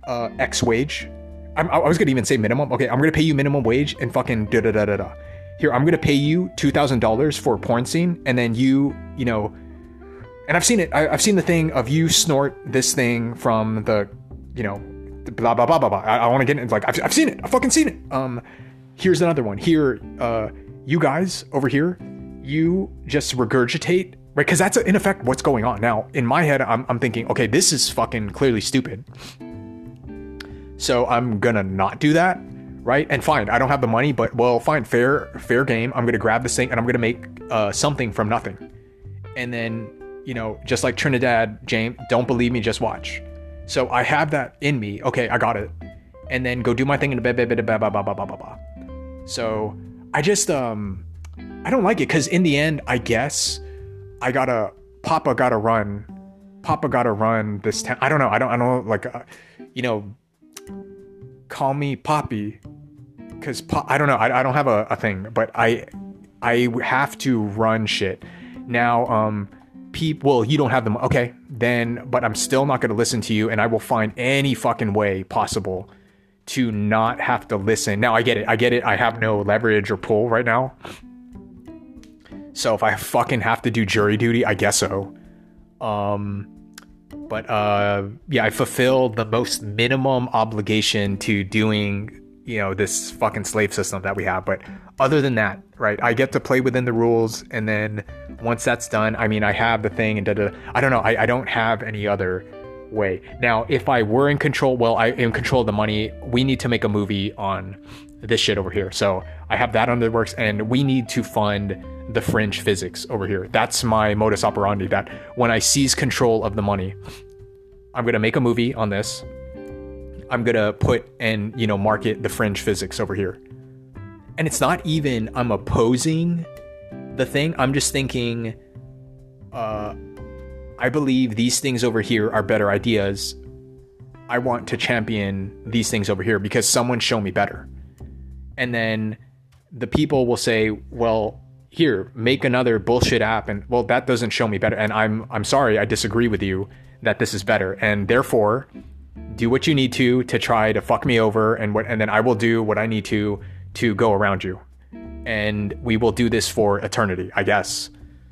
Speaker 1: uh, X wage I'm, i was gonna even say minimum. Okay, I'm gonna pay you minimum wage and fucking da da da da da. Here, I'm gonna pay you two thousand dollars for a porn scene, and then you, you know, and I've seen it. I, have seen the thing of you snort this thing from the, you know, blah blah blah blah blah. I, I want to get it. Like I've, I've seen it. I've fucking seen it. Um, here's another one. Here, uh, you guys over here, you just regurgitate right? Because that's in effect what's going on now. In my head, I'm I'm thinking, okay, this is fucking clearly stupid. So I'm gonna not do that, right? And fine, I don't have the money, but well, fine, fair fair game. I'm gonna grab this thing and I'm gonna make uh, something from nothing, and then you know, just like Trinidad, James, don't believe me, just watch. So I have that in me. Okay, I got it. And then go do my thing bed, bed, bed, blah, blah, blah, blah, blah, blah, blah. So I just, um, I don't like it because in the end, I guess I gotta, Papa gotta run. Papa gotta run this town. I don't know. I don't, I don't like, uh, you know, call me Poppy because po- I don't know. I, I don't have a, a thing, but I, I have to run shit. Now, um, people well you don't have them okay then but i'm still not going to listen to you and i will find any fucking way possible to not have to listen now i get it i get it i have no leverage or pull right now so if i fucking have to do jury duty i guess so um but uh yeah i fulfilled the most minimum obligation to doing you know this fucking slave system that we have. But other than that right i get to play within the rules and then once that's done i mean i have the thing and da da i don't know. I, I don't have any other way. Now if i were in control well i am in control of the money we need to make a movie on this shit over here. So i have that under the works and we need to fund the fringe physics over here that's my modus operandi that when i seize control of the money i'm going to make a movie on this I'm gonna put and you know market the fringe physics over here. And it's not even I'm opposing the thing. I'm just thinking uh I believe these things over here are better ideas. I want to champion these things over here because someone show me better. And then the people will say, "Well, here, make another bullshit app." And well, that doesn't show me better. And I'm I'm sorry, I disagree with you that this is better. And therefore, do what you need to to try to fuck me over and what and then I will do what I need to to go around you. And we will do this for eternity, I guess.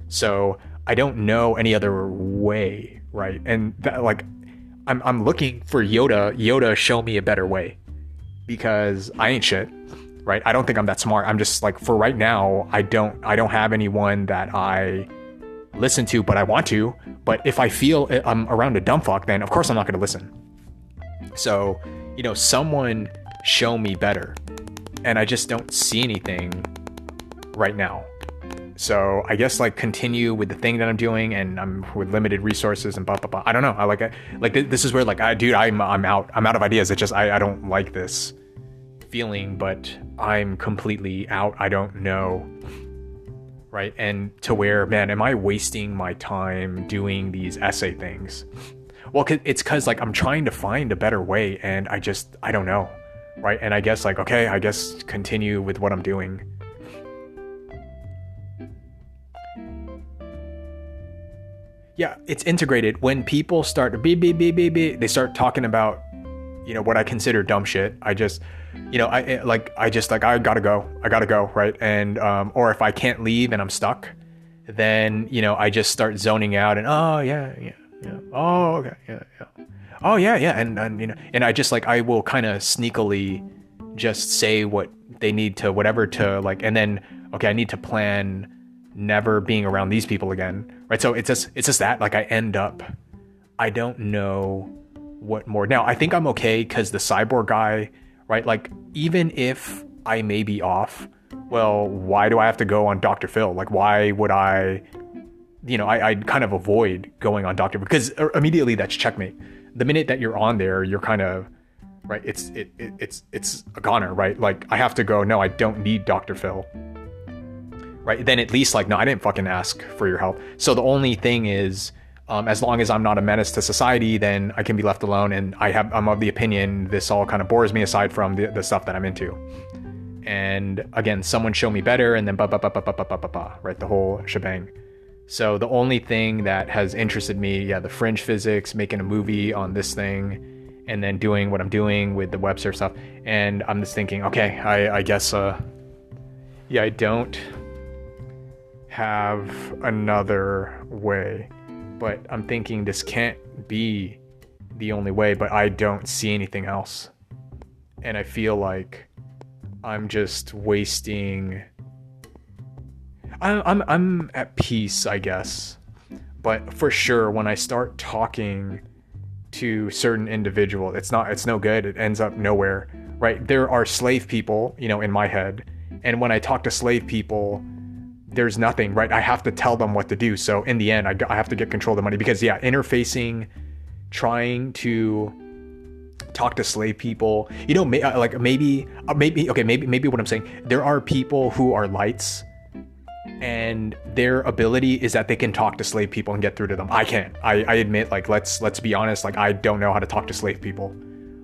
Speaker 1: So I don't know any other way, right? And that, like I'm I'm looking for Yoda, Yoda show me a better way. Because I ain't shit, right? I don't think I'm that smart. I'm just like for right now, I don't I don't have anyone that I listen to, but I want to. But if I feel eh, I'm around a dumb fuck, then of course I'm not going to listen. So, you know, someone show me better. And I just don't see anything right now. So I guess like continue with the thing that I'm doing, and I'm with limited resources and blah blah blah. I don't know. I like it. Like this is where like I, dude, I'm I'm out. I'm out of ideas. It just I I don't like this feeling, but I'm completely out. I don't know. Right, and to where man, am I wasting my time doing these essay things? Well, it's because like I'm trying to find a better way, and I just I don't know, right? And I guess like okay, I guess continue with what I'm doing. Yeah, it's integrated. When people start to be be be be be, they start talking about, you know, what I consider dumb shit. I just, you know, I eh, like I just like I gotta go, I gotta go, right? And um, or if I can't leave and I'm stuck, then you know I just start zoning out and oh yeah yeah yeah. Oh, okay. Yeah, yeah. Oh, yeah, yeah. And, and you know, and I just like I will kind of sneakily just say what they need to whatever to like, and then okay, I need to plan never being around these people again, right? So it's just it's just that like I end up, I don't know what more. Now I think I'm okay because the cyborg guy, right? Like even if I may be off, well, why do I have to go on Dr. Phil? Like, why would I you know, I, I kind of avoid going on Doctor because uh, immediately that's checkmate. The minute that you're on there, you're kind of right. It's it, it it's it's a goner, right? Like I have to go. No, I don't need Doctor Phil. Right. Then at least like no, I didn't fucking ask for your help. So the only thing is. Um, as long as I'm not a menace to society, then I can be left alone. And I have, I'm of the opinion this all kind of bores me aside from the, the stuff that I'm into. And again, someone show me better, and then ba ba ba ba ba ba ba ba ba, right? The whole shebang. So the only thing that has interested me, yeah, the fringe physics, making a movie on this thing, and then doing what I'm doing with the web surf stuff. And I'm just thinking, okay, I, I guess, uh, yeah, I don't have another way, but I'm thinking this can't be the only way, but I don't see anything else. And I feel like I'm just wasting. I'm, I'm, I'm at peace, I guess. But for sure, when I start talking to certain individual, it's not, it's no good. It ends up nowhere, right? There are slave people, you know, in my head. And when I talk to slave people, there's nothing, right? I have to tell them what to do. So in the end, I, I have to get control of the money because, yeah, interfacing, trying to talk to slave people, you know, may, uh, like maybe, uh, maybe, okay, maybe, maybe what I'm saying, there are people who are lights and their ability is that they can talk to slave people and get through to them. I can't. I, I admit, like, let's let's be honest. Like, I don't know how to talk to slave people.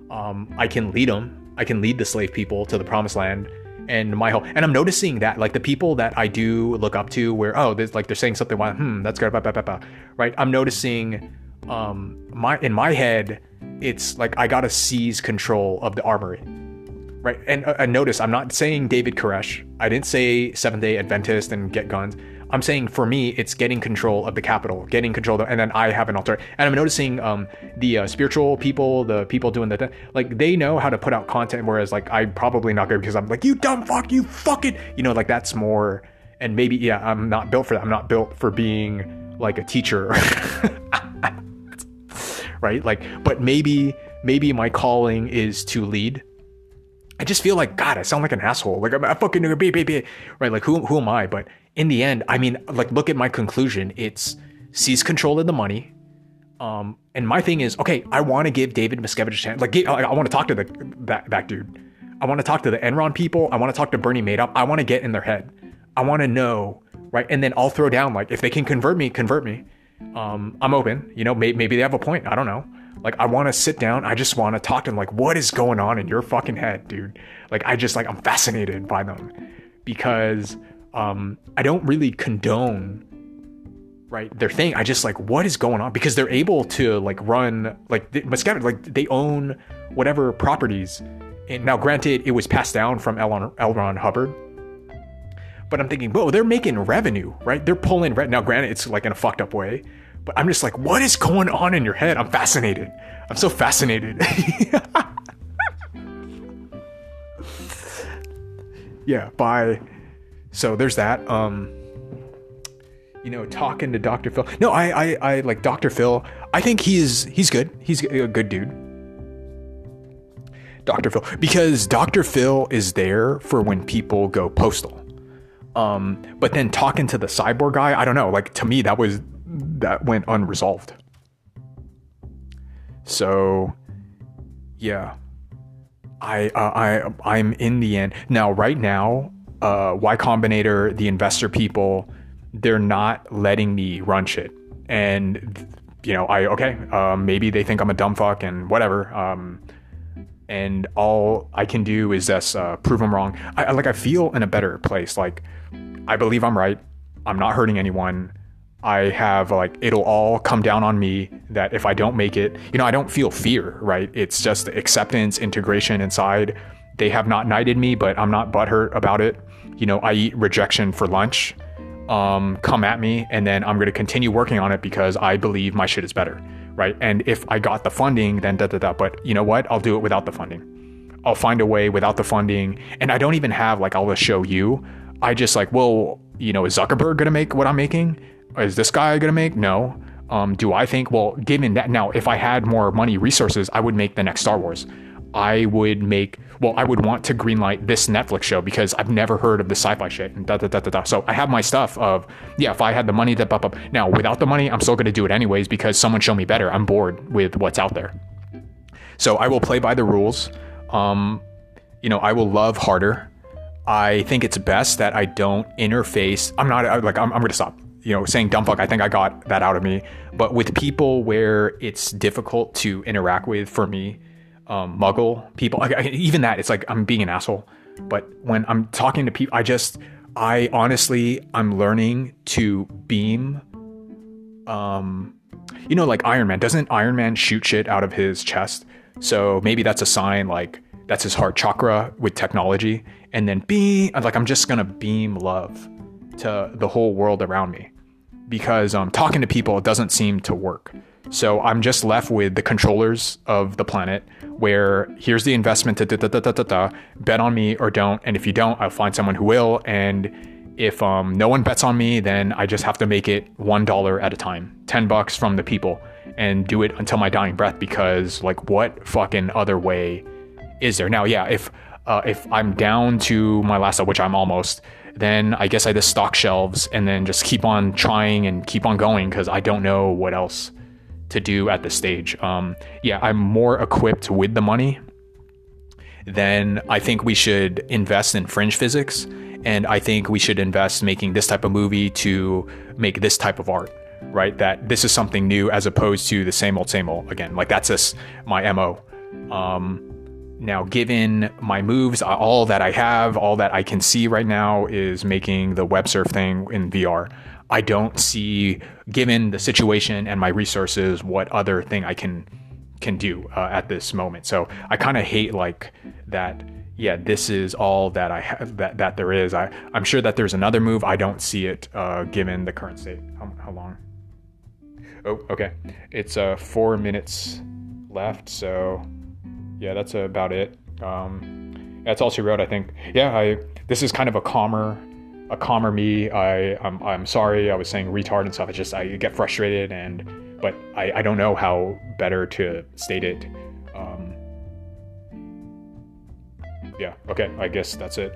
Speaker 1: Um, I can lead them. I can lead the slave people to the promised land and my whole and I'm noticing that like the people that I do look up to where oh there's like they're saying something like hmm that's good blah, blah, blah, right? I'm noticing um my in my head it's like I gotta seize control of the armory right? And, uh, and notice I'm not saying David Koresh. I didn't say Seventh Day Adventist and get guns I'm saying for me, it's getting control of the capital, getting control, of, and then I have an altar. And I'm noticing um, the uh, spiritual people, the people doing the like, they know how to put out content, whereas like I'm probably not good because I'm like, you dumb fuck, you fucking, you know, like that's more. And maybe yeah, I'm not built for that. I'm not built for being like a teacher, right? Like, but maybe maybe my calling is to lead I just feel like God, I sound like an asshole. Like I'm a fucking baby, right? Like who who am I? But in the end, I mean, like look at my conclusion. It's seize control of the money. Um, and my thing is, okay, I want to give David Miscavige a chance. Like, I, want to talk to the that that dude. I want to talk to the Enron people. I want to talk to Bernie Madoff. I want to get in their head. I want to know, right? And then I'll throw down like if they can convert me, convert me. Um, I'm open. You know, may, maybe they have a point. I don't know. Like I want to sit down. I just want to talk to them. Like, what is going on in your fucking head, dude? Like I just like I'm fascinated by them because um, I don't really condone right their thing. I just like what is going on because they're able to like run like Miscavige like they own whatever properties. And now, granted, it was passed down from L. Ron Hubbard, but I'm thinking, whoa, they're making revenue, right? They're pulling rent. Now, granted, it's like in a fucked up way, but I'm just like, what is going on in your head? I'm fascinated. I'm so fascinated. yeah, bye. So there's that. Um, you know, talking to Dr. Phil. No, I, I, I like Dr. Phil. I think he's he's good. He's a good dude. Dr. Phil, because Dr. Phil is there for when people go postal. Um, but then talking to the cyborg guy, I don't know. Like to me, that was that went unresolved. So, yeah, I uh, I I'm in the end now. Right now, uh, Y Combinator, the investor people, they're not letting me run shit, and you know I okay, um, maybe they think I'm a dumb fuck and whatever. Um, and all I can do is just uh, prove them wrong. I like I feel in a better place. Like I believe I'm right. I'm not hurting anyone. I have like it'll all come down on me that if I don't make it, you know, I don't feel fear, right? It's just acceptance, integration inside. They have not knighted me, but I'm not butthurt about it. You know, I eat rejection for lunch. Um, come at me, and then I'm going to continue working on it because I believe my shit is better, right? And if I got the funding, then da da da. But you know what? I'll do it without the funding. I'll find a way without the funding, and I don't even have like I'll show you. I just like, well, you know, is Zuckerberg going to make what I'm making? Is this guy going to make? No. Um, do I think, well, given that now, if I had more money, resources, I would make the next Star Wars. I would make, well, I would want to greenlight this Netflix show because I've never heard of the sci-fi shit and da da da da da. So I have my stuff of, yeah, if I had the money to pop up. Now, without the money, I'm still going to do it anyways because someone showed me better. I'm bored with what's out there. So I will play by the rules. Um, you know, I will love harder. I think it's best that I don't interface. I'm not like I'm, I'm going to stop you know, saying dumb fuck, I think I got that out of me. But with people where it's difficult to interact with for me, um, muggle people, I, I, even that, it's like I'm being an asshole. But when I'm talking to people, I just, I honestly, I'm learning to beam. Um, you know, like Iron Man. Doesn't Iron Man shoot shit out of his chest? So maybe that's a sign, like that's his heart chakra with technology. And then beam, like I'm just gonna beam love to the whole world around me because um, talking to people doesn't seem to work. So I'm just left with the controllers of the planet where here's the investment, da, da, da, da, da, da, bet on me or don't. And if you don't, I'll find someone who will. And if um, no one bets on me, then I just have to make it $1 at a time, 10 bucks from the people and do it until my dying breath because like what fucking other way is there? Now, yeah, if uh, if I'm down to my last which I'm almost, then I guess I just stock shelves and then just keep on trying and keep on going because I don't know what else to do at this stage. Um, yeah, I'm more equipped with the money. Then I think we should invest in fringe physics, and I think we should invest making this type of movie to make this type of art. Right, that this is something new as opposed to the same old, same old. Again, like that's just my mo. Um, now, given my moves, all that I have, all that I can see right now is making the web surf thing in VR. I don't see, given the situation and my resources, what other thing I can can do uh, at this moment. So I kind of hate like that. Yeah, this is all that I have that that there is. I I'm sure that there's another move. I don't see it uh, given the current state. How, how long? Oh, okay. It's uh four minutes left. So yeah, that's about it. Um, that's all she wrote, I think. Yeah, I this is kind of a calmer, a calmer me. I I'm, I'm sorry, I was saying retard and stuff. I just I get frustrated and, but I I don't know how better to state it. Um, yeah. Okay. I guess that's it.